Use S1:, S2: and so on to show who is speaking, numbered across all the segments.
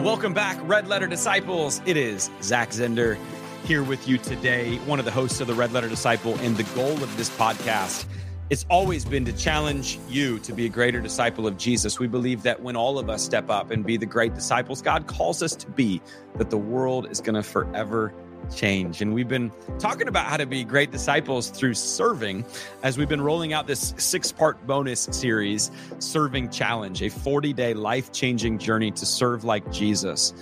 S1: Well, welcome back, Red Letter Disciples. It is Zach Zehnder here with you today, one of the hosts of the Red Letter Disciple. And the goal of this podcast it's always been to challenge you to be a greater disciple of Jesus. We believe that when all of us step up and be the great disciples God calls us to be, that the world is going to forever change. And we've been talking about how to be great disciples through serving as we've been rolling out this six part bonus series, Serving Challenge, a 40 day life changing journey to serve like Jesus.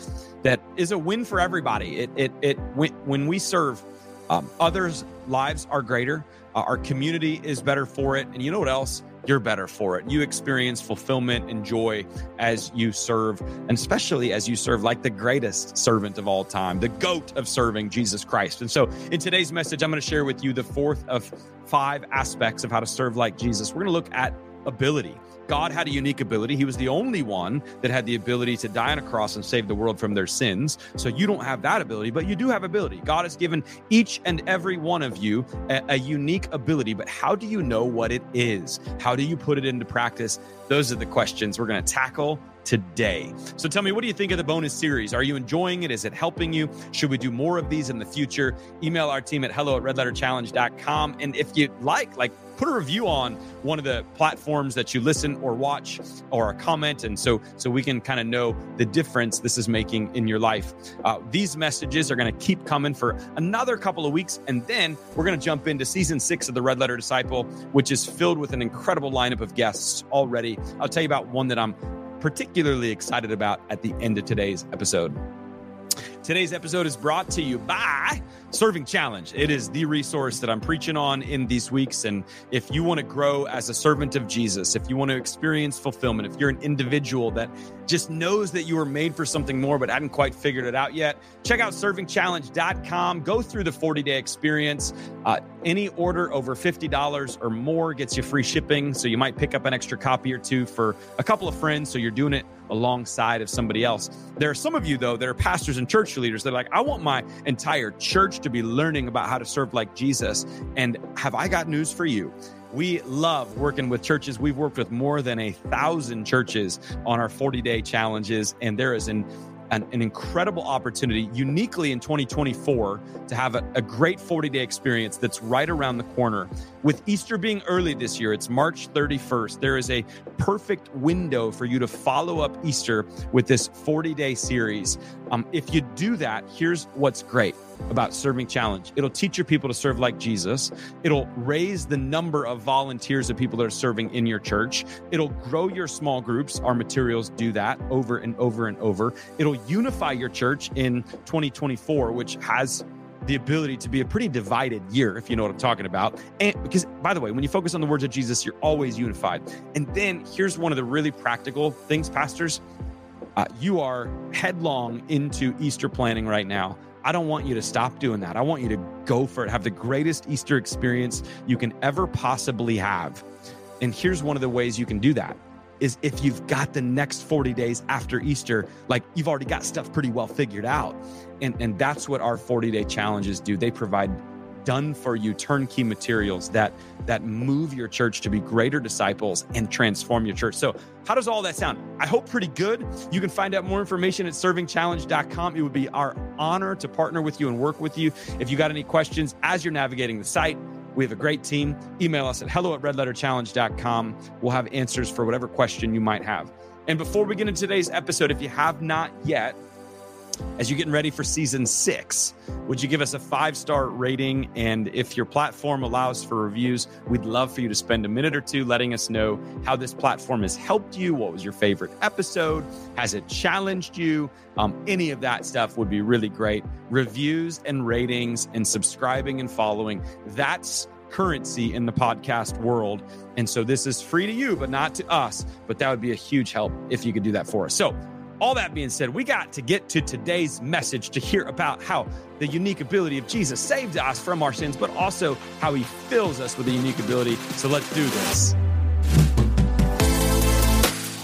S1: That is a win for everybody. It, it, it, when we serve, um, others' lives are greater. Uh, our community is better for it. And you know what else? You're better for it. You experience fulfillment and joy as you serve, and especially as you serve like the greatest servant of all time, the goat of serving, Jesus Christ. And so, in today's message, I'm going to share with you the fourth of five aspects of how to serve like Jesus. We're going to look at ability. God had a unique ability. He was the only one that had the ability to die on a cross and save the world from their sins. So you don't have that ability, but you do have ability. God has given each and every one of you a, a unique ability, but how do you know what it is? How do you put it into practice? Those are the questions we're going to tackle today. So tell me, what do you think of the bonus series? Are you enjoying it? Is it helping you? Should we do more of these in the future? Email our team at hello at redletterchallenge.com. And if you like, like put a review on one of the platforms that you listen or watch or a comment and so so we can kind of know the difference this is making in your life uh, these messages are going to keep coming for another couple of weeks and then we're going to jump into season six of the red letter disciple which is filled with an incredible lineup of guests already i'll tell you about one that i'm particularly excited about at the end of today's episode Today's episode is brought to you by Serving Challenge. It is the resource that I'm preaching on in these weeks. And if you want to grow as a servant of Jesus, if you want to experience fulfillment, if you're an individual that just knows that you were made for something more but hadn't quite figured it out yet, check out servingchallenge.com. Go through the 40 day experience. Uh, any order over $50 or more gets you free shipping. So you might pick up an extra copy or two for a couple of friends. So you're doing it alongside of somebody else. There are some of you, though, that are pastors and church leaders They're like, I want my entire church to be learning about how to serve like Jesus. And have I got news for you? We love working with churches. We've worked with more than a thousand churches on our 40 day challenges, and there is an an, an, incredible opportunity, uniquely in 2024, to have a, a great 40 day experience that's right around the corner. With Easter being early this year, it's March 31st. There is a perfect window for you to follow up Easter with this 40 day series. Um, if you do that, here's what's great about Serving Challenge. It'll teach your people to serve like Jesus. It'll raise the number of volunteers of people that are serving in your church. It'll grow your small groups. Our materials do that over and over and over. It'll unify your church in 2024, which has the ability to be a pretty divided year, if you know what I'm talking about. And because, by the way, when you focus on the words of Jesus, you're always unified. And then here's one of the really practical things, pastors. Uh, you are headlong into Easter planning right now. I don't want you to stop doing that. I want you to go for it, have the greatest Easter experience you can ever possibly have. And here's one of the ways you can do that is if you've got the next 40 days after Easter, like you've already got stuff pretty well figured out. And, and that's what our 40 day challenges do. They provide done for you turnkey materials that that move your church to be greater disciples and transform your church. So, how does all that sound? I hope pretty good. You can find out more information at servingchallenge.com. It would be our honor to partner with you and work with you. If you got any questions as you're navigating the site, we have a great team. Email us at hello at redletterchallenge.com. We'll have answers for whatever question you might have. And before we get into today's episode, if you have not yet, as you're getting ready for season six, would you give us a five star rating? And if your platform allows for reviews, we'd love for you to spend a minute or two letting us know how this platform has helped you. What was your favorite episode? Has it challenged you? Um, any of that stuff would be really great. Reviews and ratings and subscribing and following. That's currency in the podcast world. And so this is free to you, but not to us. But that would be a huge help if you could do that for us. So, all that being said, we got to get to today's message to hear about how the unique ability of Jesus saved us from our sins, but also how he fills us with a unique ability. So let's do this.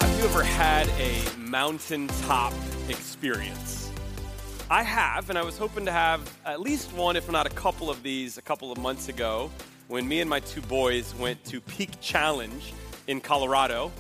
S1: Have you ever had a mountaintop experience? I have, and I was hoping to have at least one, if not a couple of these, a couple of months ago when me and my two boys went to Peak Challenge in Colorado.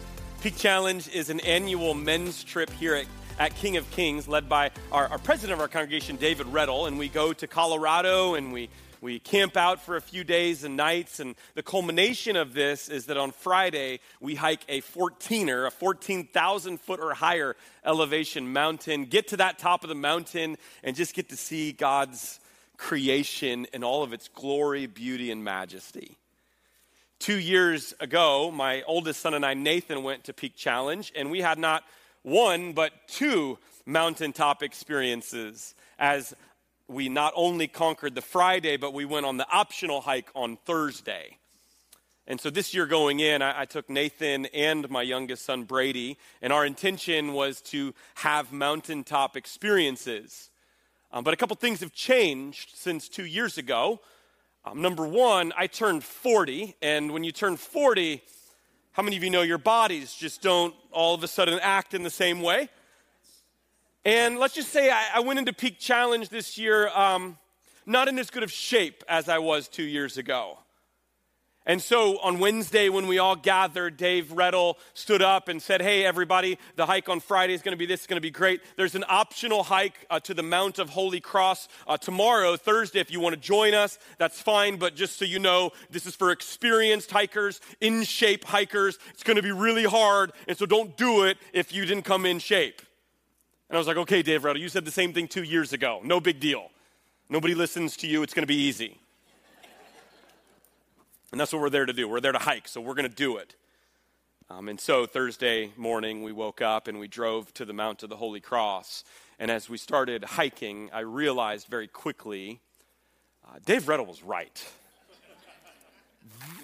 S1: Peak Challenge is an annual men's trip here at
S2: at King of Kings, led by our, our president of our congregation, David Reddle. And we go to Colorado and we we camp out for a few days and nights, and the culmination of this is that on Friday we hike a 14er, a 14,000 foot or higher elevation mountain, get to that top of the mountain, and just get to see God's creation in all of its glory, beauty, and majesty. Two years ago, my oldest son and I, Nathan, went to Peak Challenge, and we had not one, but two mountaintop experiences as we not only conquered the Friday, but we went on the optional hike on Thursday. And so this year going in, I, I, took Nathan and my youngest son Brady, and our intention was to have mountaintop experiences. Um, but a couple things have changed since two years ago. Um, number one, I turned 40, and when you turn 40, how many of you know your bodies just don't all of a sudden act in the same way? And let's just say I, I went into Peak Challenge this year um, not in as good of shape as I was two years ago. And so on Wednesday, when we all gathered, Dave Reddle stood up and said, Hey, everybody, the hike on Friday is going to be this, it's going to be great. There's an optional hike uh, to the Mount of Holy Cross uh, tomorrow, Thursday. If you want to join us, that's fine. But just so you know, this is for experienced hikers, in shape hikers. It's going to be really hard. And so don't do it if you didn't come in shape. And I was like, okay, Dave Reddle, you said the same thing two years ago. No big deal. Nobody listens to you. It's going to be easy. And that's what we're there to do. We're there to hike, so we're going to do it. Um, and so Thursday morning, we woke up and we drove to the Mount of the Holy Cross. And as we started hiking, I realized very quickly uh, Dave Reddle was right.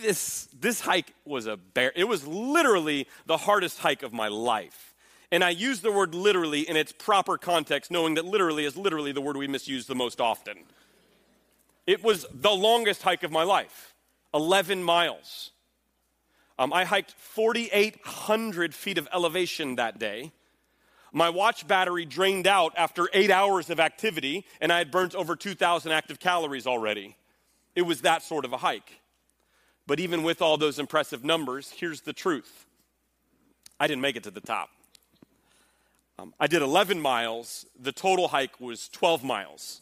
S2: this, this hike was a bear. It was literally the hardest hike of my life. And I use the word literally in its proper context, knowing that literally is literally the word we misuse the most often. It was the longest hike of my life 11 miles. Um, I hiked 4,800 feet of elevation that day. My watch battery drained out after eight hours of activity, and I had burnt over 2,000 active calories already. It was that sort of a hike. But even with all those impressive numbers, here's the truth I didn't make it to the top. Um, I did 11 miles. The total hike was 12 miles.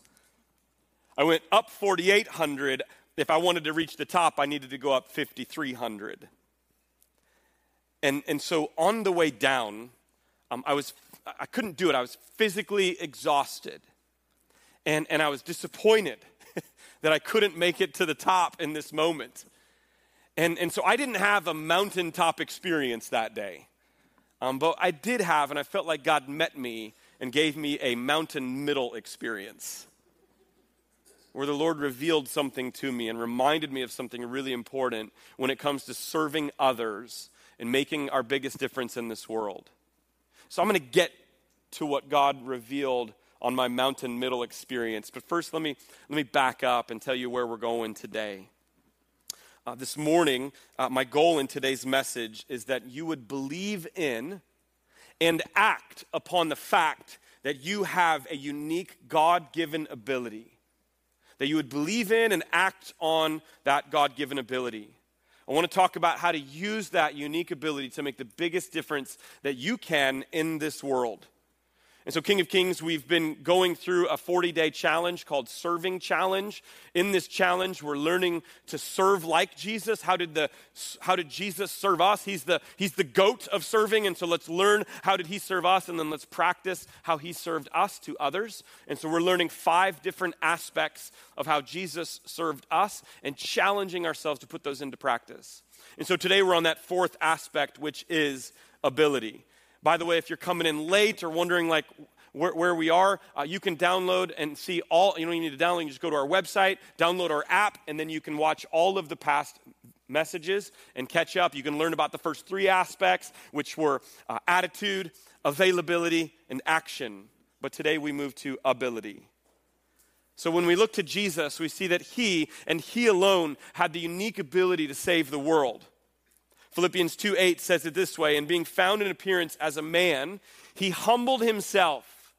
S2: I went up 4,800. If I wanted to reach the top, I needed to go up 5,300. And, and so on the way down, um, I, was, I couldn't do it. I was physically exhausted. And, and I was disappointed that I couldn't make it to the top in this moment. And, and so I didn't have a mountaintop experience that day. Um, but I did have, and I felt like God met me and gave me a mountain middle experience where the Lord revealed something to me and reminded me of something really important when it comes to serving others and making our biggest difference in this world. So I'm going to get to what God revealed on my mountain middle experience. But first, let me, let me back up and tell you where we're going today. Uh, this morning, uh, my goal in today's message is that you would believe in and act upon the fact that you have a unique God given ability. That you would believe in and act on that God given ability. I want to talk about how to use that unique ability to make the biggest difference that you can in this world. And so, King of Kings, we've been going through a 40 day challenge called Serving Challenge. In this challenge, we're learning to serve like Jesus. How did, the, how did Jesus serve us? He's the, he's the goat of serving. And so, let's learn how did he serve us, and then let's practice how he served us to others. And so, we're learning five different aspects of how Jesus served us and challenging ourselves to put those into practice. And so, today we're on that fourth aspect, which is ability. By the way, if you're coming in late or wondering like where, where we are, uh, you can download and see all. You don't even need to download. You just go to our website, download our app, and then you can watch all of the past messages and catch up. You can learn about the first three aspects, which were uh, attitude, availability, and action. But today we move to ability. So when we look to Jesus, we see that he and he alone had the unique ability to save the world. Philippians 2 8 says it this way And being found in appearance as a man, he humbled himself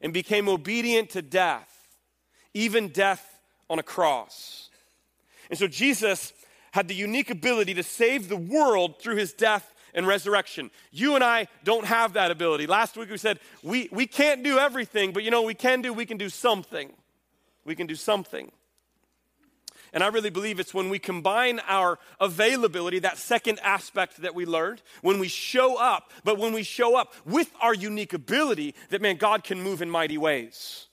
S2: and became obedient to death, even death on a cross. And so Jesus had the unique ability to save the world through his death and resurrection. You and I don't have that ability. Last week we said we, we can't do everything, but you know we can do? We can do something. We can do something. And I really believe it's when we combine our availability, that second aspect that we learned, when we show up, but when we show up with our unique ability, that man, God can move in mighty ways.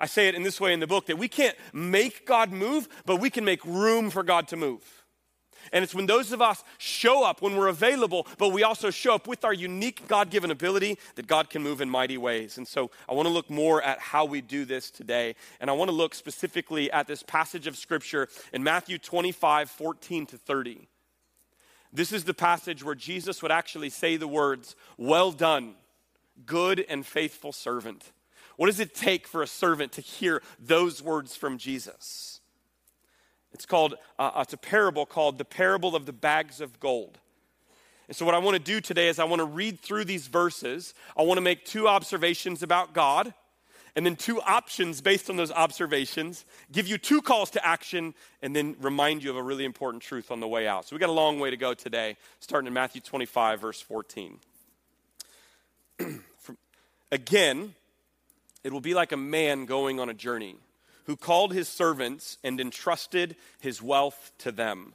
S2: I say it in this way in the book that we can't make God move, but we can make room for God to move. And it's when those of us show up, when we're available, but we also show up with our unique God given ability that God can move in mighty ways. And so I want to look more at how we do this today. And I want to look specifically at this passage of Scripture in Matthew 25, 14 to 30. This is the passage where Jesus would actually say the words, Well done, good and faithful servant. What does it take for a servant to hear those words from Jesus? It's called, uh, it's a parable called the parable of the bags of gold. And so, what I want to do today is I want to read through these verses. I want to make two observations about God, and then two options based on those observations, give you two calls to action, and then remind you of a really important truth on the way out. So, we got a long way to go today, starting in Matthew 25, verse 14. Again, it will be like a man going on a journey who called his servants and entrusted his wealth to them.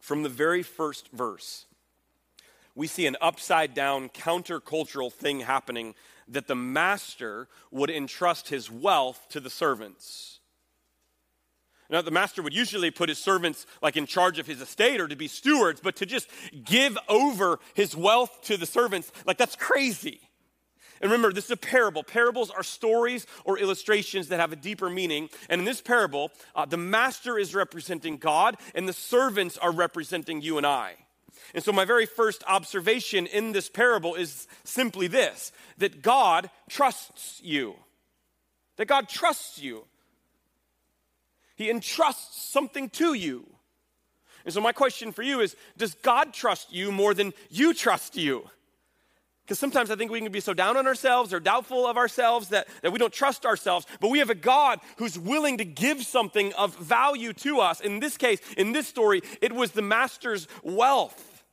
S2: From the very first verse, we see an upside down countercultural thing happening that the master would entrust his wealth to the servants. Now, the master would usually put his servants like in charge of his estate or to be stewards, but to just give over his wealth to the servants, like that's crazy. And remember, this is a parable. Parables are stories or illustrations that have a deeper meaning. And in this parable, uh, the master is representing God, and the servants are representing you and I. And so, my very first observation in this parable is simply this that God trusts you. That God trusts you. He entrusts something to you. And so, my question for you is Does God trust you more than you trust you? Because sometimes I think we can be so down on ourselves or doubtful of ourselves that, that we don't trust ourselves. But we have a God who's willing to give something of value to us. In this case, in this story, it was the master's wealth.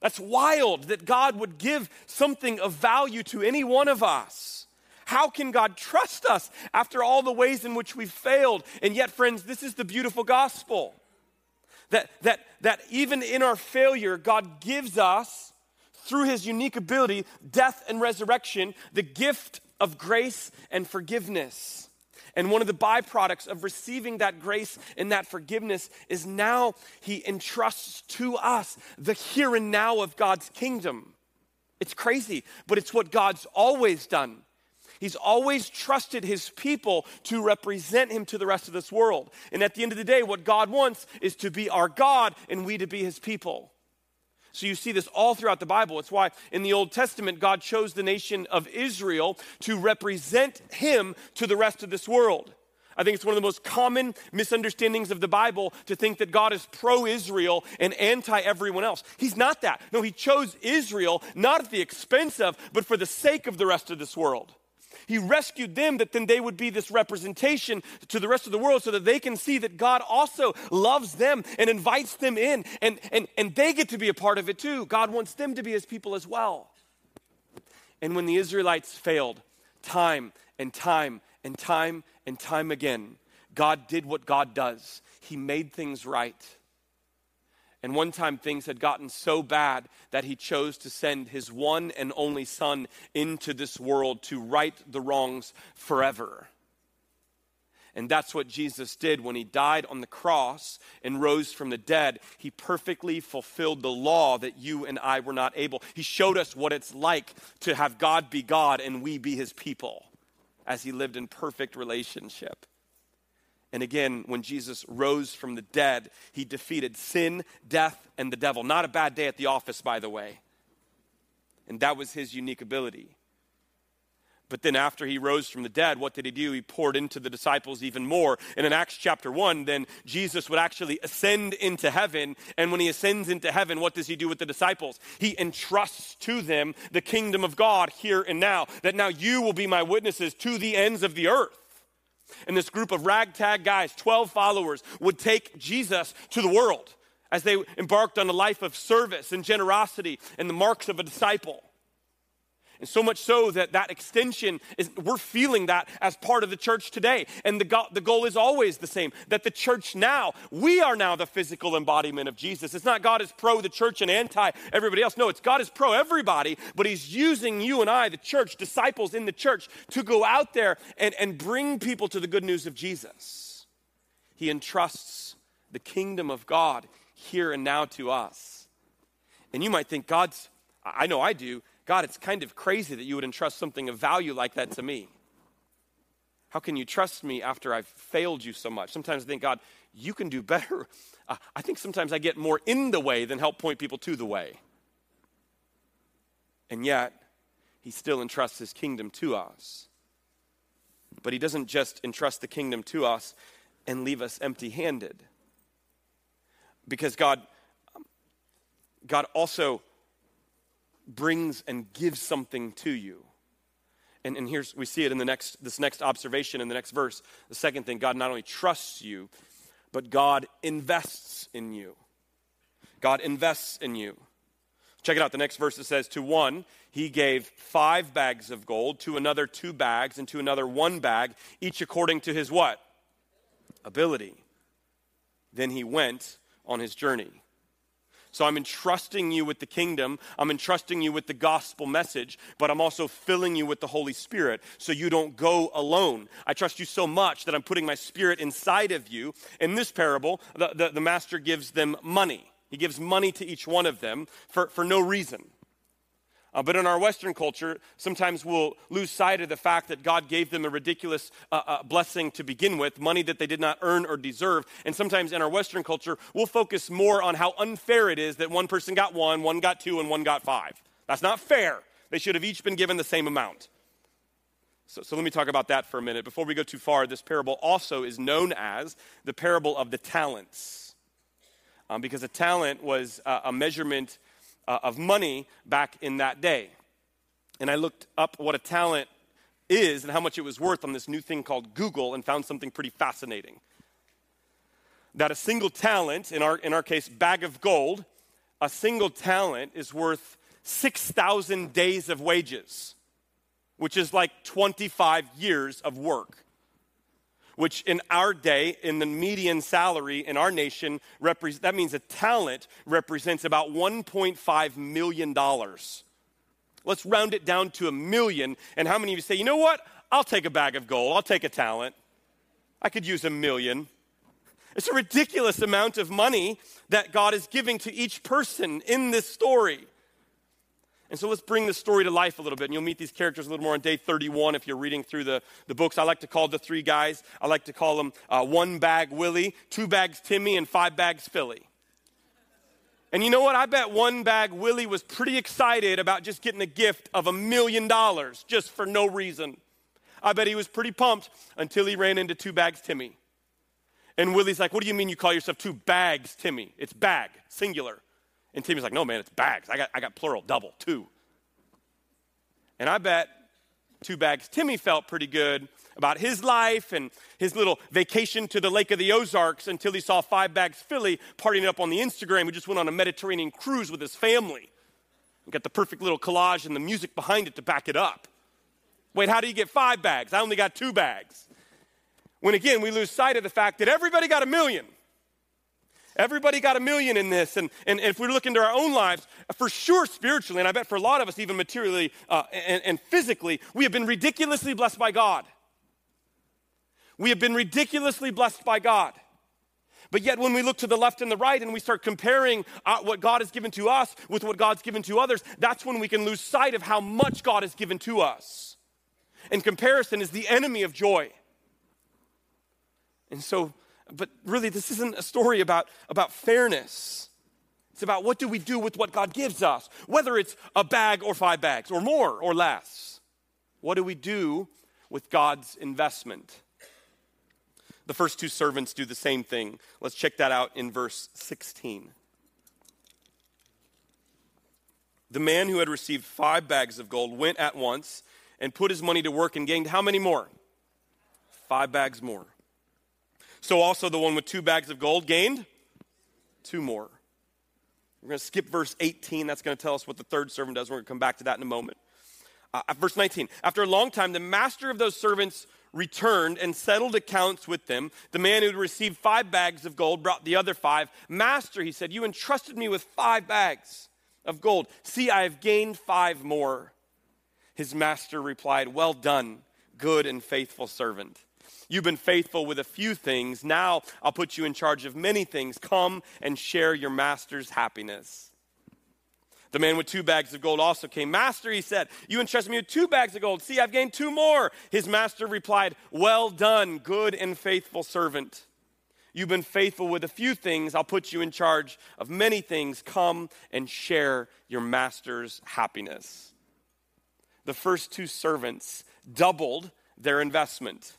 S2: That's wild that God would give something of value to any one of us. How can God trust us after all the ways in which we've failed? And yet, friends, this is the beautiful gospel. That, that, that even in our failure, God gives us through his unique ability, death and resurrection, the gift of grace and forgiveness. And one of the byproducts of receiving that grace and that forgiveness is now he entrusts to us the here and now of God's kingdom. It's crazy, but it's what God's always done. He's always trusted his people to represent him to the rest of this world. And at the end of the day, what God wants is to be our God and we to be his people. So you see this all throughout the Bible. It's why in the Old Testament, God chose the nation of Israel to represent him to the rest of this world. I think it's one of the most common misunderstandings of the Bible to think that God is pro Israel and anti everyone else. He's not that. No, He chose Israel not at the expense of, but for the sake of the rest of this world. He rescued them that then they would be this representation to the rest of the world so that they can see that God also loves them and invites them in and, and, and they get to be a part of it too. God wants them to be his people as well. And when the Israelites failed time and time and time and time again, God did what God does. He made things right. And one time things had gotten so bad that he chose to send his one and only son into this world to right the wrongs forever. And that's what Jesus did when he died on the cross and rose from the dead. He perfectly fulfilled the law that you and I were not able. He showed us what it's like to have God be God and we be his people as he lived in perfect relationship. And again, when Jesus rose from the dead, he defeated sin, death, and the devil. Not a bad day at the office, by the way. And that was his unique ability. But then, after he rose from the dead, what did he do? He poured into the disciples even more. And in Acts chapter 1, then Jesus would actually ascend into heaven. And when he ascends into heaven, what does he do with the disciples? He entrusts to them the kingdom of God here and now. That now you will be my witnesses to the ends of the earth. And this group of ragtag guys, 12 followers, would take Jesus to the world as they embarked on a life of service and generosity and the marks of a disciple. And so much so that that extension is, we're feeling that as part of the church today. And the, go- the goal is always the same that the church now, we are now the physical embodiment of Jesus. It's not God is pro the church and anti everybody else. No, it's God is pro everybody, but He's using you and I, the church, disciples in the church, to go out there and, and bring people to the good news of Jesus. He entrusts the kingdom of God here and now to us. And you might think, God's, I know I do, God, it's kind of crazy that you would entrust something of value like that to me. How can you trust me after I've failed you so much? Sometimes I think, God, you can do better. Uh, I think sometimes I get more in the way than help point people to the way. And yet, He still entrusts His kingdom to us. But He doesn't just entrust the kingdom to us and leave us empty handed. Because God, God also brings and gives something to you. And, and here's we see it in the next this next observation in the next verse. The second thing, God not only trusts you, but God invests in you. God invests in you. Check it out. The next verse it says, To one, he gave five bags of gold, to another, two bags, and to another, one bag, each according to his what? Ability. Then he went on his journey. So I'm entrusting you with the kingdom. I'm entrusting you with the gospel message, but I'm also filling you with the Holy Spirit so you don't go alone. I trust you so much that I'm putting my spirit inside of you. In this parable, the, the, the master gives them money. He gives money to each one of them for, for no reason. Uh, but in our Western culture, sometimes we'll lose sight of the fact that God gave them a ridiculous uh, uh, blessing to begin with, money that they did not earn or deserve. And sometimes in our Western culture, we'll focus more on how unfair it is that one person got one, one got two, and one got five. That's not fair. They should have each been given the same amount. So, so let me talk about that for a minute. Before we go too far, this parable also is known as the parable of the talents. Um, because a talent was uh, a measurement uh, of money back in that day. And I looked up what a talent is and how much it was worth on this new thing called Google and found something pretty fascinating. That a single talent, in our, in our case, bag of gold, a single talent is worth 6,000 days of wages, which is like 25 years of work which in our day, in the median salary in our nation, repre- that means a talent represents about $1.5 million. Let's round it down to a million. And how many of you say, you know what? I'll take a bag of gold, I'll take a talent. I could use a million. It's a ridiculous amount of money that God is giving to each person in this story. And so let's bring the story to life a little bit. And you'll meet these characters a little more on day 31 if you're reading through the, the books. I like to call the three guys, I like to call them uh, one bag Willie, two bags Timmy, and five bags Philly. And you know what? I bet one bag Willie was pretty excited about just getting a gift of a million dollars just for no reason. I bet he was pretty pumped until he ran into two bags Timmy. And Willie's like, What do you mean you call yourself two bags Timmy? It's bag, singular. And Timmy's like, no, man, it's bags. I got, I got plural, double, two. And I bet two bags. Timmy felt pretty good about his life and his little vacation to the Lake of the Ozarks until he saw Five Bags Philly partying up on the Instagram. He just went on a Mediterranean cruise with his family. We got the perfect little collage and the music behind it to back it up. Wait, how do you get five bags? I only got two bags. When again, we lose sight of the fact that everybody got a million. Everybody got a million in this. And, and, and if we look into our own lives, for sure spiritually, and I bet for a lot of us, even materially uh, and, and physically, we have been ridiculously blessed by God. We have been ridiculously blessed by God. But yet, when we look to the left and the right and we start comparing uh, what God has given to us with what God's given to others, that's when we can lose sight of how much God has given to us. And comparison is the enemy of joy. And so, but really, this isn't a story about, about fairness. It's about what do we do with what God gives us, whether it's a bag or five bags, or more or less. What do we do with God's investment? The first two servants do the same thing. Let's check that out in verse 16. The man who had received five bags of gold went at once and put his money to work and gained how many more? Five bags more. So also the one with two bags of gold gained two more. We're going to skip verse 18. That's going to tell us what the third servant does. We're going to come back to that in a moment. Uh, verse 19. After a long time, the master of those servants returned and settled accounts with them. The man who had received five bags of gold brought the other five. Master, he said, you entrusted me with five bags of gold. See, I have gained five more. His master replied, Well done, good and faithful servant. You've been faithful with a few things. Now I'll put you in charge of many things. Come and share your master's happiness. The man with two bags of gold also came. Master, he said, You entrusted me with two bags of gold. See, I've gained two more. His master replied, Well done, good and faithful servant. You've been faithful with a few things. I'll put you in charge of many things. Come and share your master's happiness. The first two servants doubled their investment.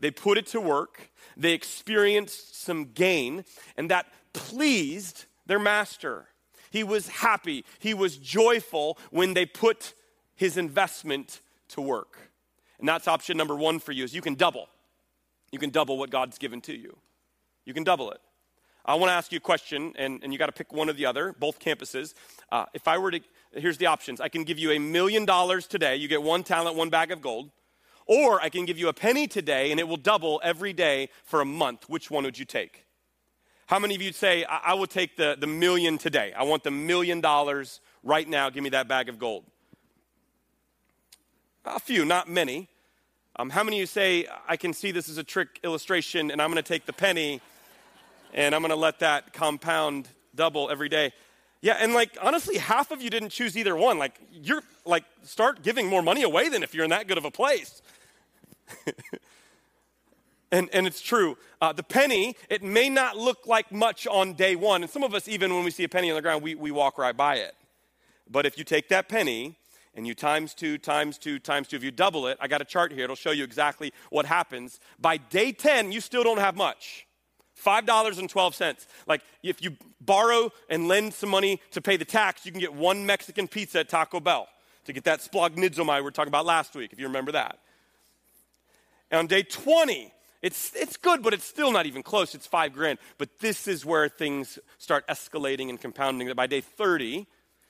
S2: They put it to work, they experienced some gain, and that pleased their master. He was happy, he was joyful when they put his investment to work. And that's option number one for you is you can double. You can double what God's given to you. You can double it. I want to ask you a question, and, and you got to pick one or the other, both campuses. Uh, if I were to, here's the options I can give you a million dollars today, you get one talent, one bag of gold, or I can give you a penny today, and it will double every day for a month. Which one would you take? How many of you say, I, I will take the, the million today? I want the million dollars right now. Give me that bag of gold. A few, not many. Um, how many of you say, I can see this is a trick illustration and I'm going to take the penny and I'm going to let that compound double every day? Yeah, and like honestly, half of you didn't choose either one. Like, you're like, start giving more money away than if you're in that good of a place. And, and it's true. Uh, the penny, it may not look like much on day one. And some of us, even when we see a penny on the ground, we, we walk right by it. But if you take that penny and you times two, times two, times two, if you double it, I got a chart here, it'll show you exactly what happens. By day 10, you still don't have much. $5.12. Like if you borrow and lend some money to pay the tax, you can get one Mexican pizza at Taco Bell to get that splanchnizomai we were talking about last week, if you remember that. And on day 20, it's, it's good, but it's still not even close. It's five grand. But this is where things start escalating and compounding. That by day 30,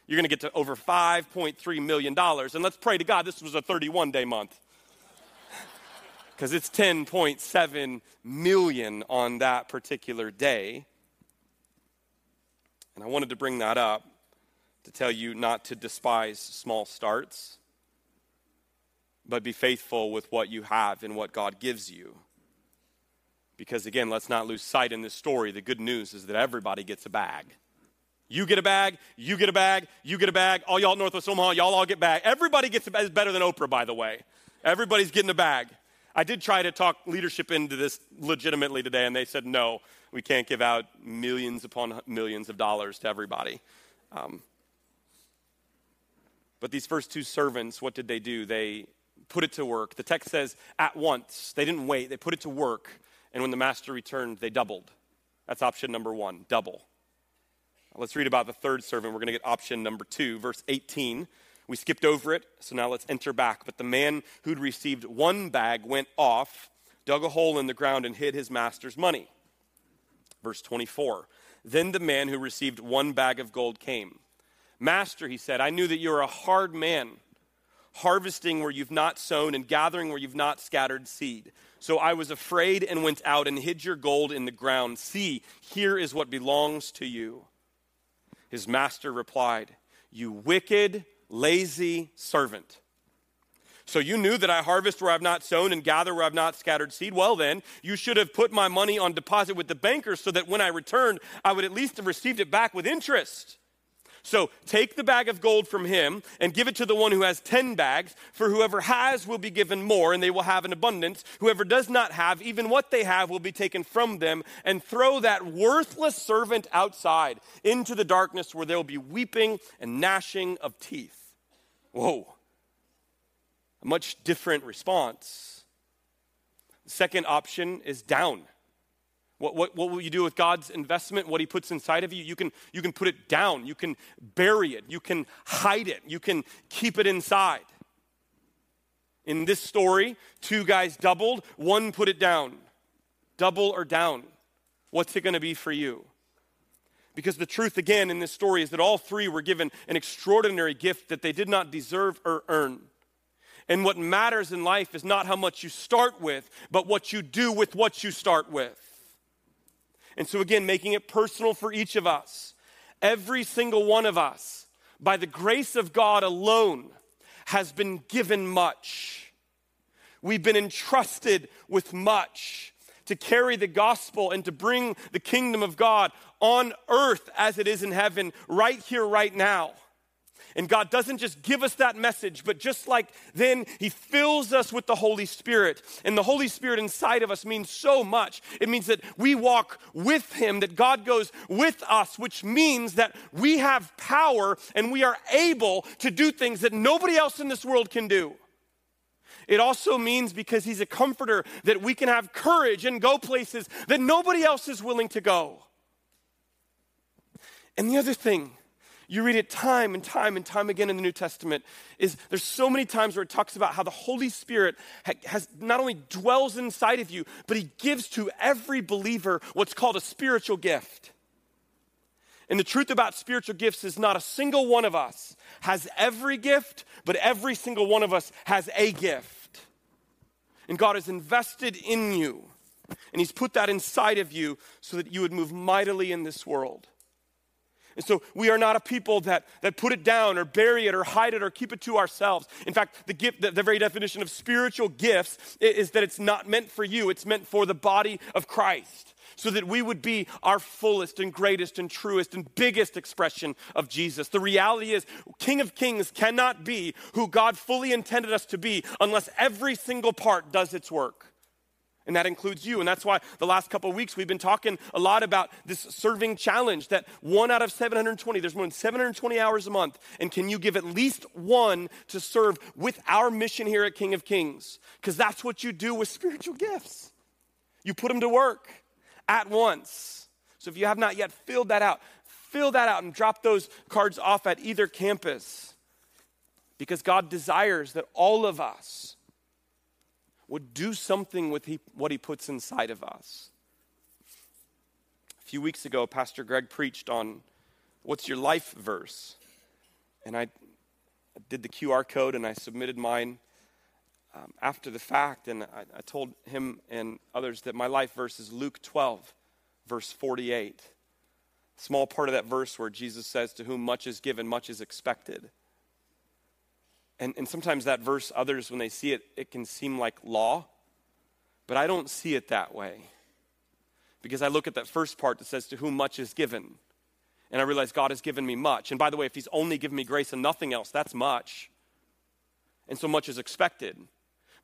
S2: you're going to get to over $5.3 million. And let's pray to God this was a 31 day month. Because it's 10.7 million on that particular day. And I wanted to bring that up to tell you not to despise small starts, but be faithful with what you have and what God gives you. Because again, let's not lose sight in this story. The good news is that everybody gets a bag. You get a bag, you get a bag, you get a bag. All y'all Northwest Omaha, y'all all get bag. Everybody gets a bag. Better than Oprah, by the way. Everybody's getting a bag. I did try to talk leadership into this legitimately today, and they said, no, we can't give out millions upon millions of dollars to everybody. Um, but these first two servants, what did they do? They put it to work. The text says at once. They didn't wait, they put it to work. And when the master returned, they doubled. That's option number one double. Let's read about the third servant. We're going to get option number two, verse 18. We skipped over it, so now let's enter back. But the man who'd received one bag went off, dug a hole in the ground, and hid his master's money. Verse 24. Then the man who received one bag of gold came. Master, he said, I knew that you're a hard man, harvesting where you've not sown and gathering where you've not scattered seed. So I was afraid and went out and hid your gold in the ground. See, here is what belongs to you. His master replied, You wicked, lazy servant. So you knew that I harvest where I've not sown and gather where I've not scattered seed. Well, then, you should have put my money on deposit with the bankers so that when I returned, I would at least have received it back with interest. So take the bag of gold from him and give it to the one who has 10 bags, for whoever has will be given more, and they will have an abundance. Whoever does not have, even what they have will be taken from them, and throw that worthless servant outside into the darkness where there will be weeping and gnashing of teeth. Whoa. A much different response. The second option is down. What, what, what will you do with God's investment, what He puts inside of you? You can, you can put it down, you can bury it, you can hide it, you can keep it inside. In this story, two guys doubled, one put it down. Double or down. What's it going to be for you? Because the truth, again, in this story is that all three were given an extraordinary gift that they did not deserve or earn. And what matters in life is not how much you start with, but what you do with what you start with. And so, again, making it personal for each of us, every single one of us, by the grace of God alone, has been given much. We've been entrusted with much to carry the gospel and to bring the kingdom of God on earth as it is in heaven, right here, right now. And God doesn't just give us that message, but just like then, He fills us with the Holy Spirit. And the Holy Spirit inside of us means so much. It means that we walk with Him, that God goes with us, which means that we have power and we are able to do things that nobody else in this world can do. It also means because he's a comforter that we can have courage and go places that nobody else is willing to go. And the other thing, you read it time and time and time again in the New Testament, is there's so many times where it talks about how the Holy Spirit has not only dwells inside of you, but he gives to every believer what's called a spiritual gift. And the truth about spiritual gifts is not a single one of us has every gift, but every single one of us has a gift. And God has invested in you, and He's put that inside of you so that you would move mightily in this world. And so we are not a people that, that put it down or bury it or hide it or keep it to ourselves. In fact, the, gift, the, the very definition of spiritual gifts is, is that it's not meant for you, it's meant for the body of Christ so that we would be our fullest and greatest and truest and biggest expression of Jesus. The reality is, King of Kings cannot be who God fully intended us to be unless every single part does its work. And that includes you. And that's why the last couple of weeks we've been talking a lot about this serving challenge that one out of 720, there's more than 720 hours a month. And can you give at least one to serve with our mission here at King of Kings? Because that's what you do with spiritual gifts. You put them to work at once. So if you have not yet filled that out, fill that out and drop those cards off at either campus. Because God desires that all of us would do something with he, what He puts inside of us. A few weeks ago, Pastor Greg preached on what's your life verse. And I did the QR code and I submitted mine um, after the fact, and I, I told him and others that my life verse is Luke 12, verse 48. Small part of that verse where Jesus says, To whom much is given, much is expected. And, and sometimes that verse, others, when they see it, it can seem like law, but I don't see it that way. Because I look at that first part that says, To whom much is given. And I realize God has given me much. And by the way, if He's only given me grace and nothing else, that's much. And so much is expected.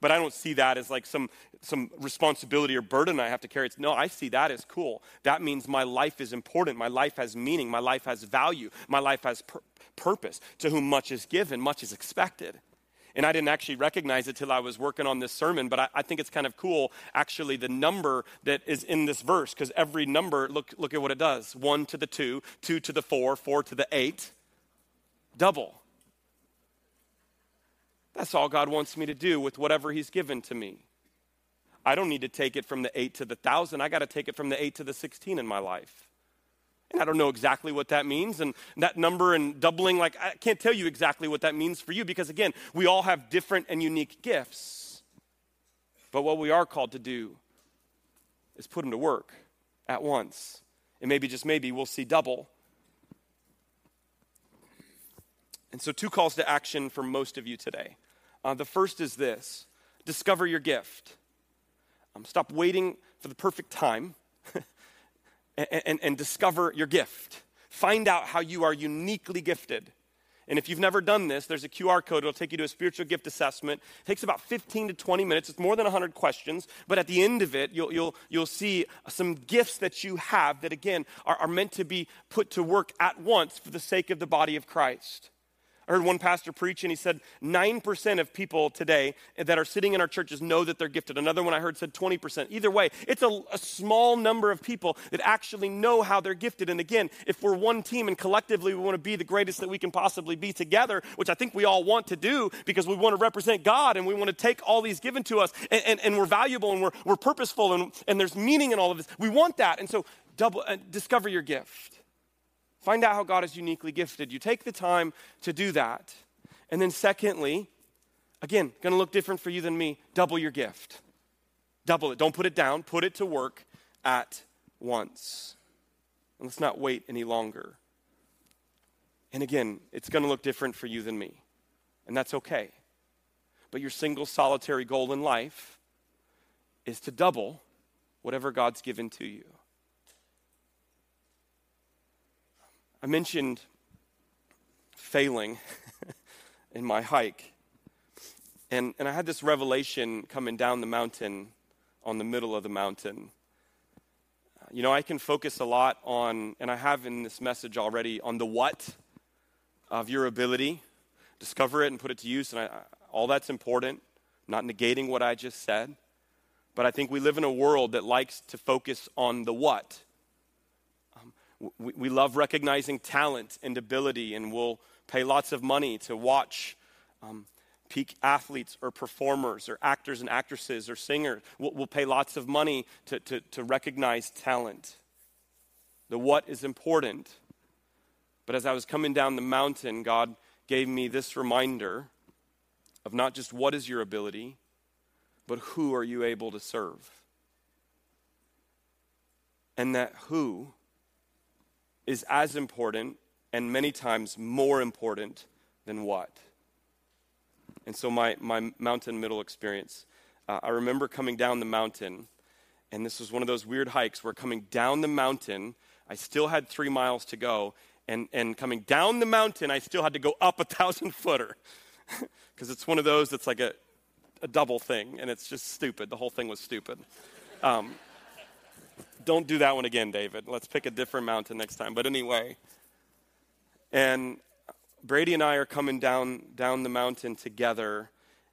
S2: But I don't see that as like some, some responsibility or burden I have to carry. It's, no, I see that as cool. That means my life is important. My life has meaning. My life has value. My life has pur- purpose. To whom much is given, much is expected. And I didn't actually recognize it till I was working on this sermon, but I, I think it's kind of cool, actually, the number that is in this verse, because every number, look, look at what it does one to the two, two to the four, four to the eight, double. That's all God wants me to do with whatever He's given to me. I don't need to take it from the eight to the thousand. I got to take it from the eight to the 16 in my life. And I don't know exactly what that means. And that number and doubling, like, I can't tell you exactly what that means for you because, again, we all have different and unique gifts. But what we are called to do is put them to work at once. And maybe, just maybe, we'll see double And so, two calls to action for most of you today. Uh, the first is this discover your gift. Um, stop waiting for the perfect time and, and, and discover your gift. Find out how you are uniquely gifted. And if you've never done this, there's a QR code. It'll take you to a spiritual gift assessment. It takes about 15 to 20 minutes. It's more than 100 questions. But at the end of it, you'll, you'll, you'll see some gifts that you have that, again, are, are meant to be put to work at once for the sake of the body of Christ. I heard one pastor preach, and he said 9% of people today that are sitting in our churches know that they're gifted. Another one I heard said 20%. Either way, it's a, a, small number of people that actually know how they're gifted. And again, if we're one team and collectively we want to be the greatest that we can possibly be together, which I think we all want to do because we want to represent God and we want to take all these given to us, and, and, and we're valuable and we're, we're purposeful and, and there's meaning in all of this. We want that. And so, double, uh, discover your gift. Find out how God has uniquely gifted you. Take the time to do that. And then, secondly, again, going to look different for you than me, double your gift. Double it. Don't put it down, put it to work at once. And let's not wait any longer. And again, it's going to look different for you than me. And that's okay. But your single solitary goal in life is to double whatever God's given to you. I mentioned failing in my hike. And, and I had this revelation coming down the mountain on the middle of the mountain. Uh, you know, I can focus a lot on, and I have in this message already, on the what of your ability. Discover it and put it to use. And I, all that's important, not negating what I just said. But I think we live in a world that likes to focus on the what. We, we love recognizing talent and ability, and we'll pay lots of money to watch um, peak athletes or performers or actors and actresses or singers. We'll, we'll pay lots of money to, to, to recognize talent. The what is important. But as I was coming down the mountain, God gave me this reminder of not just what is your ability, but who are you able to serve? And that who is as important and many times more important than what. And so, my, my mountain middle experience, uh, I remember coming down the mountain, and this was one of those weird hikes where coming down the mountain, I still had three miles to go, and, and coming down the mountain, I still had to go up a thousand footer. Because it's one of those that's like a, a double thing, and it's just stupid. The whole thing was stupid. Um, don't do that one again, David. Let's pick a different mountain next time. But anyway, and Brady and I are coming down, down the mountain together,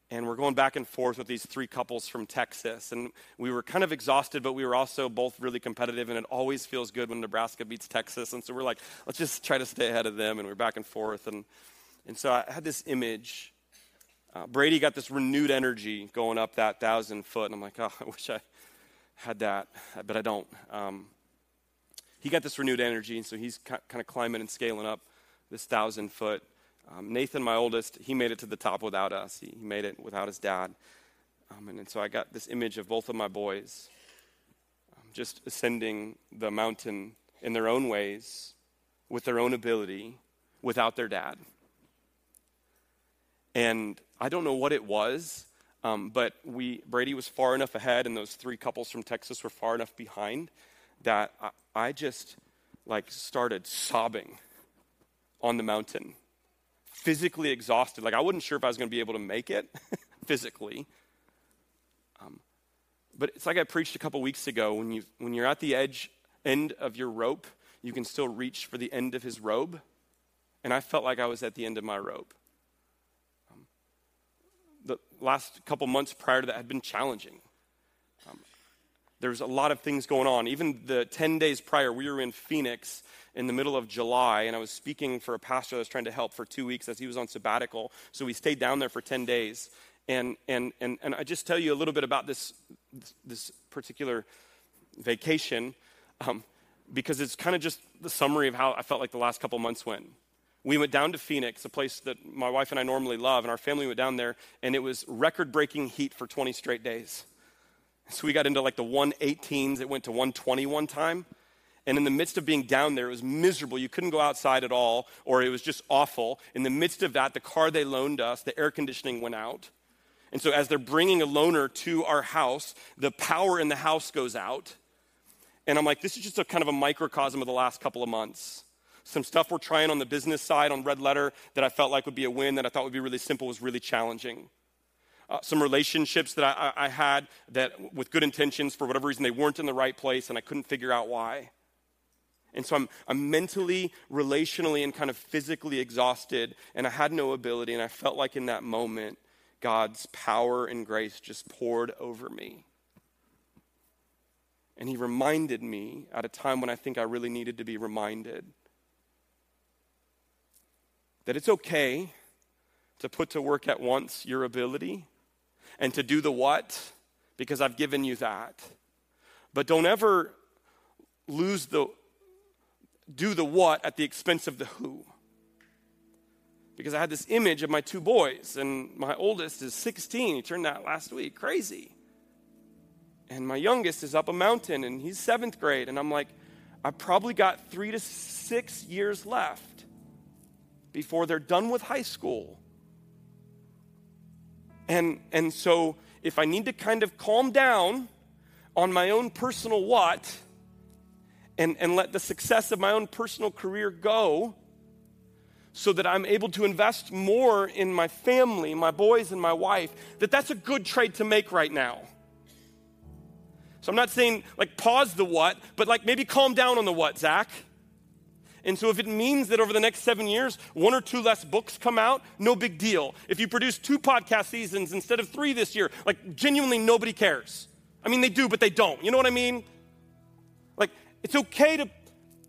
S2: and we're going back and forth with these three couples from Texas. And we were kind of exhausted, but we were also both really competitive, and it always feels good when Nebraska beats Texas. And so we're like, let's just try to stay ahead of them, and we're back and forth. And, and so I had this image. Uh, Brady got this renewed energy going up that thousand foot, and I'm like, oh, I wish I had that, but I don't. Um, he got this renewed energy, and so he's kind of climbing and scaling up this thousand foot. Um, Nathan, my oldest, he made it to the top without us. He, he made it without his dad. Um, and, and, so I got this image of both of my boys um, just ascending the mountain in their own ways, with their own ability, without their dad. And I don't know what it was, um, but we Brady was far enough ahead, and those three couples from Texas were far enough behind that I, I just like started sobbing on the mountain, physically exhausted. Like I wasn't sure if I was going to be able to make it physically. Um, but it's like I preached a couple weeks ago when, you, when you're at the edge, end of your rope, you can still reach for the end of his robe. And I felt like I was at the end of my rope. Last couple months prior to that had been challenging. Um, there was a lot of things going on. Even the 10 days prior, we were in Phoenix in the middle of July, and I was speaking for a pastor that was trying to help for two weeks as he was on sabbatical. So we stayed down there for 10 days. And, and, and, and I just tell you a little bit about this, this particular vacation um, because it's kind of just the summary of how I felt like the last couple months went. We went down to Phoenix, a place that my wife and I normally love, and our family went down there, and it was record breaking heat for 20 straight days. So we got into like the 118s, it went to 120 one time. And in the midst of being down there, it was miserable. You couldn't go outside at all, or it was just awful. In the midst of that, the car they loaned us, the air conditioning went out. And so, as they're bringing a loaner to our house, the power in the house goes out. And I'm like, this is just a kind of a microcosm of the last couple of months. Some stuff we're trying on the business side on Red Letter that I felt like would be a win, that I thought would be really simple, was really challenging. Uh, some relationships that I, I, had that, with good intentions, for whatever reason, they weren't in the right place, and I couldn't figure out why. And so I'm, I'm mentally, relationally, and kind of physically exhausted, and I had no ability. And I felt like in that moment, God's power and grace just poured over me. And He reminded me at a time when I think I really needed to be reminded that it's okay to put to work at once your ability and to do the what, because I've given you that. But don't ever lose the do the what at the expense of the who. Because I had this image of my two boys, and my oldest is 16. He turned that last week. Crazy. And my youngest is up a mountain, and he's seventh grade. And I'm like, I probably got three to six years left before they're done with high school. And, and so, if I need to kind of calm down on my own personal what and, and let the success of my own personal career go so that I'm able to invest more in my family, my boys, and my wife, that that's a good trade to make right now. So I'm not saying like pause the what, but like maybe calm down on the what, Zach. And so if it means that over the next seven years, one or two less books come out, no big deal. If you produce two podcast seasons instead of three this year, like genuinely nobody cares. I mean, they do, but they don't. You know what I mean? Like, it's okay to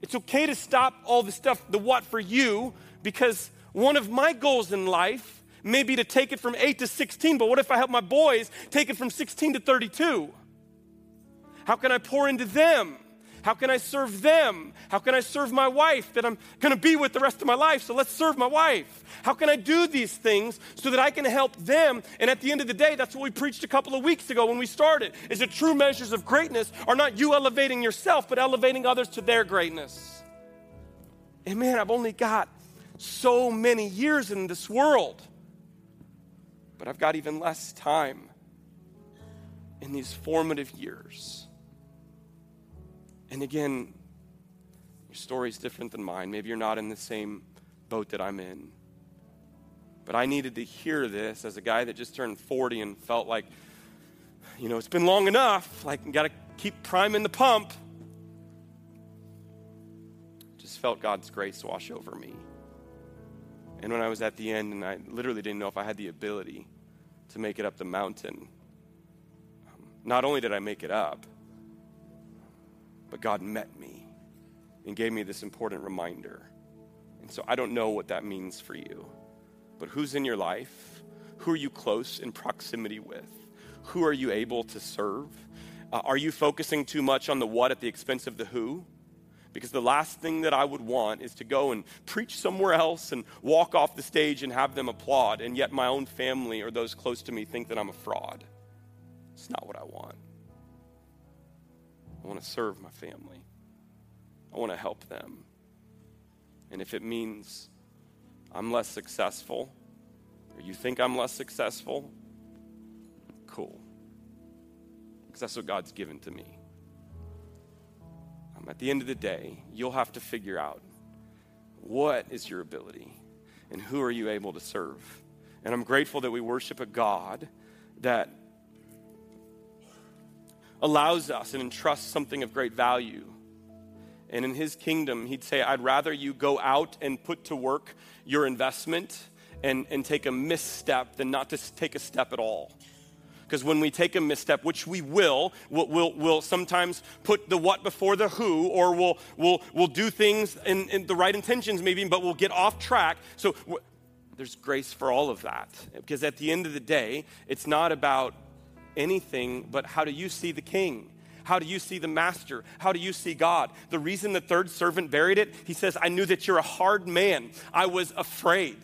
S2: it's okay to stop all the stuff, the what for you, because one of my goals in life may be to take it from 8 to 16, but what if I help my boys take it from 16 to 32? How can I pour into them? How can I serve them? How can I serve my wife that I'm going to be with the rest of my life? So let's serve my wife. How can I do these things so that I can help them? And at the end of the day, that's what we preached a couple of weeks ago when we started. Is that true measures of greatness are not you elevating yourself, but elevating others to their greatness. And man, I've only got so many years in this world, but I've got even less time in these formative years. And again, your story's different than mine. Maybe you're not in the same boat that I'm in. But I needed to hear this as a guy that just turned 40 and felt like, you know, it's been long enough. Like, got to keep priming the pump. Just felt God's grace wash over me. And when I was at the end, and I literally didn't know if I had the ability to make it up the mountain, um, not only did I make it up, but God met me and gave me this important reminder. And so I don't know what that means for you, but who's in your life? Who are you close in proximity with? Who are you able to serve? Uh, are you focusing too much on the what at the expense of the who? Because the last thing that I would want is to go and preach somewhere else and walk off the stage and have them applaud, and yet my own family or those close to me think that I'm a fraud. It's not what I want. I want to serve my family. I want to help them. And if it means I'm less successful, or you think I'm less successful, cool. Because that's what God's given to me. Um, at the end of the day, you'll have to figure out what is your ability and who are you able to serve. And I'm grateful that we worship a God that allows us and entrusts something of great value. And in his kingdom, he'd say, I'd rather you go out and put to work your investment and, and take a misstep than not to take a step at all. Because when we take a misstep, which we will, we'll, we'll, we'll, sometimes put the what before the who, or we'll, we'll, we'll do things in, in the right intentions, maybe, but we'll get off track. So there's grace for all of that. Because at the end of the day, it's not about anything but how do you see the king? How do you see the master? How do you see God? The reason the third servant buried it, he says, I knew that you're a hard man. I was afraid.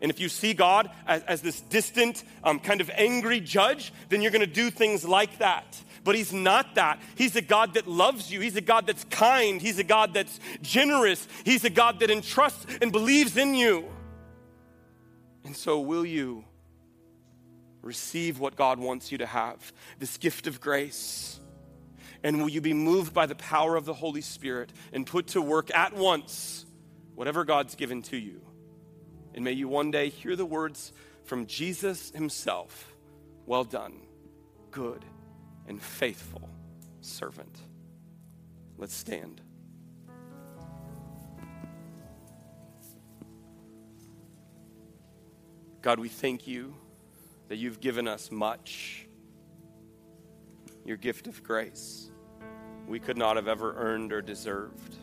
S2: And if you see God as, as this distant, um, kind of angry judge, then you're going to do things like that. But He's not that. He's a God that loves you. He's a God that's kind. He's a God that's generous. He's a God that entrusts and believes in you. And so, will you receive what God wants you to have this gift of grace? And will you be moved by the power of the Holy Spirit and put to work at once whatever God's given to you? And may you one day hear the words from Jesus himself Well done, good and faithful servant. Let's stand. God, we thank you that you've given us much, your gift of grace we could not have ever earned or deserved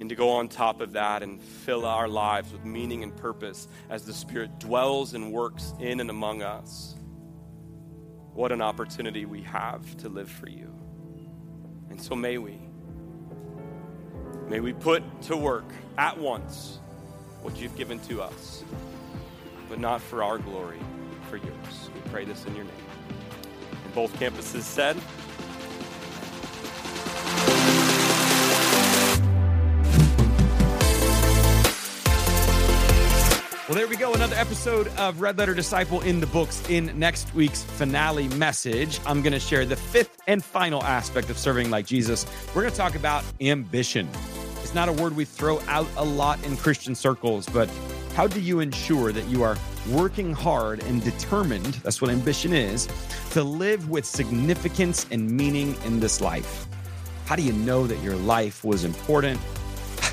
S2: and to go on top of that and fill our lives with meaning and purpose as the Spirit dwells and works in and among us. What an opportunity we have to live for you. And so may we. May we put to work at once what you've given to us, but not for our glory, for yours. We pray this in your name. And both campuses said,
S1: Well, there we go. Another episode of Red Letter Disciple in the books. In next week's finale message, I'm going to share the fifth and final aspect of serving like Jesus. We're going to talk about ambition. It's not a word we throw out a lot in Christian circles, but how do you ensure that you are working hard and determined? That's what ambition is to live with significance and meaning in this life. How do you know that your life was important?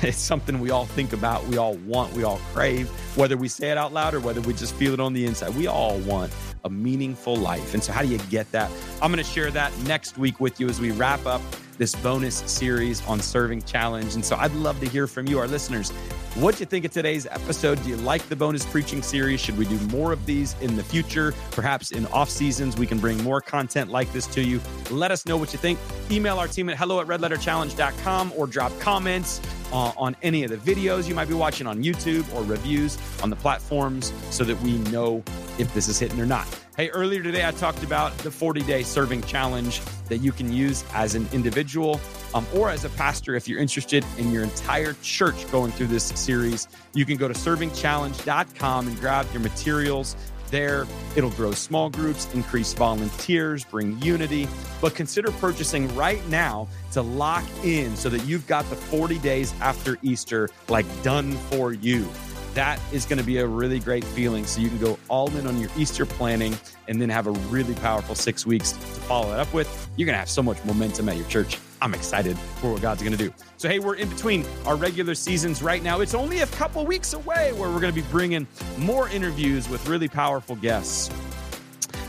S1: It's something we all think about, we all want, we all crave, whether we say it out loud or whether we just feel it on the inside. We all want a meaningful life. And so, how do you get that? I'm going to share that next week with you as we wrap up this bonus series on Serving Challenge. And so, I'd love to hear from you, our listeners. What do you think of today's episode? Do you like the bonus preaching series? Should we do more of these in the future? Perhaps in off seasons, we can bring more content like this to you. Let us know what you think. Email our team at hello at redletterchallenge.com or drop comments uh, on any of the videos you might be watching on YouTube or reviews on the platforms so that we know if this is hitting or not. Hey, earlier today, I talked about the 40 day serving challenge that you can use as an individual um, or as a pastor if you're interested in your entire church going through this series. You can go to servingchallenge.com and grab your materials there. It'll grow small groups, increase volunteers, bring unity. But consider purchasing right now to lock in so that you've got the 40 days after Easter like done for you that is going to be a really great feeling. So you can go all in on your Easter planning and then have a really powerful six weeks to follow it up with. You're going to have so much momentum at your church. I'm excited for what God's going to do. So, hey, we're in between our regular seasons right now. It's only a couple weeks away where we're going to be bringing more interviews with really powerful guests.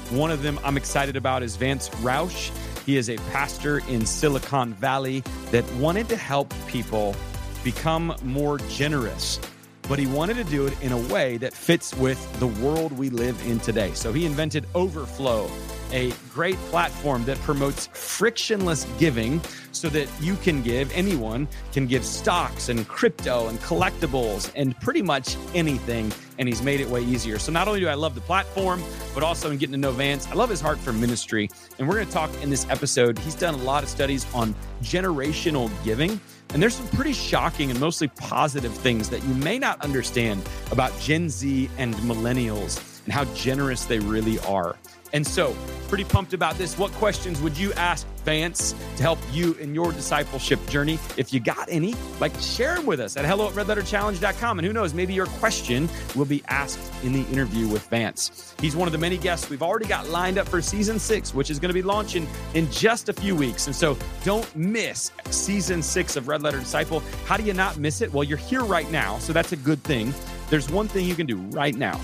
S1: One of them I'm excited about is Vance Roush. He is a pastor in Silicon Valley that wanted to help people become more generous but he wanted to do it in a way that fits with the world we live in today. So he invented Overflow, a great platform that promotes frictionless giving so that you can give, anyone can give stocks and crypto and collectibles and pretty much anything. And he's made it way easier. So not only do I love the platform, but also in getting to know Vance, I love his heart for ministry. And we're going to talk in this episode. He's done a lot of studies on generational giving. And there's some pretty shocking and mostly positive things that you may not understand about Gen Z and millennials and how generous they really are. And so, pretty pumped about this. What questions would you ask Vance to help you in your discipleship journey? If you got any, like share them with us at hello at redletterchallenge.com. And who knows, maybe your question will be asked in the interview with Vance. He's one of the many guests we've already got lined up for season six, which is going to be launching in just a few weeks. And so don't miss season six of Red Letter Disciple. How do you not miss it? Well, you're here right now, so that's a good thing. There's one thing you can do right now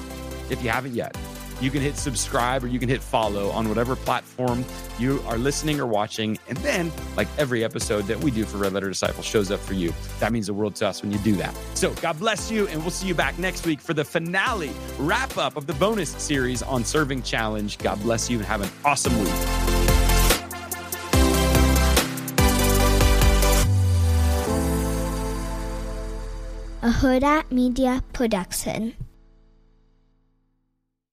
S1: if you haven't yet you can hit subscribe or you can hit follow on whatever platform you are listening or watching. And then, like every episode that we do for Red Letter Disciple shows up for you. That means the world to us when you do that. So, God bless you, and we'll see you back next week for the finale wrap up of the bonus series on Serving Challenge. God bless you and have an awesome week.
S3: a Hurrdat Media Production.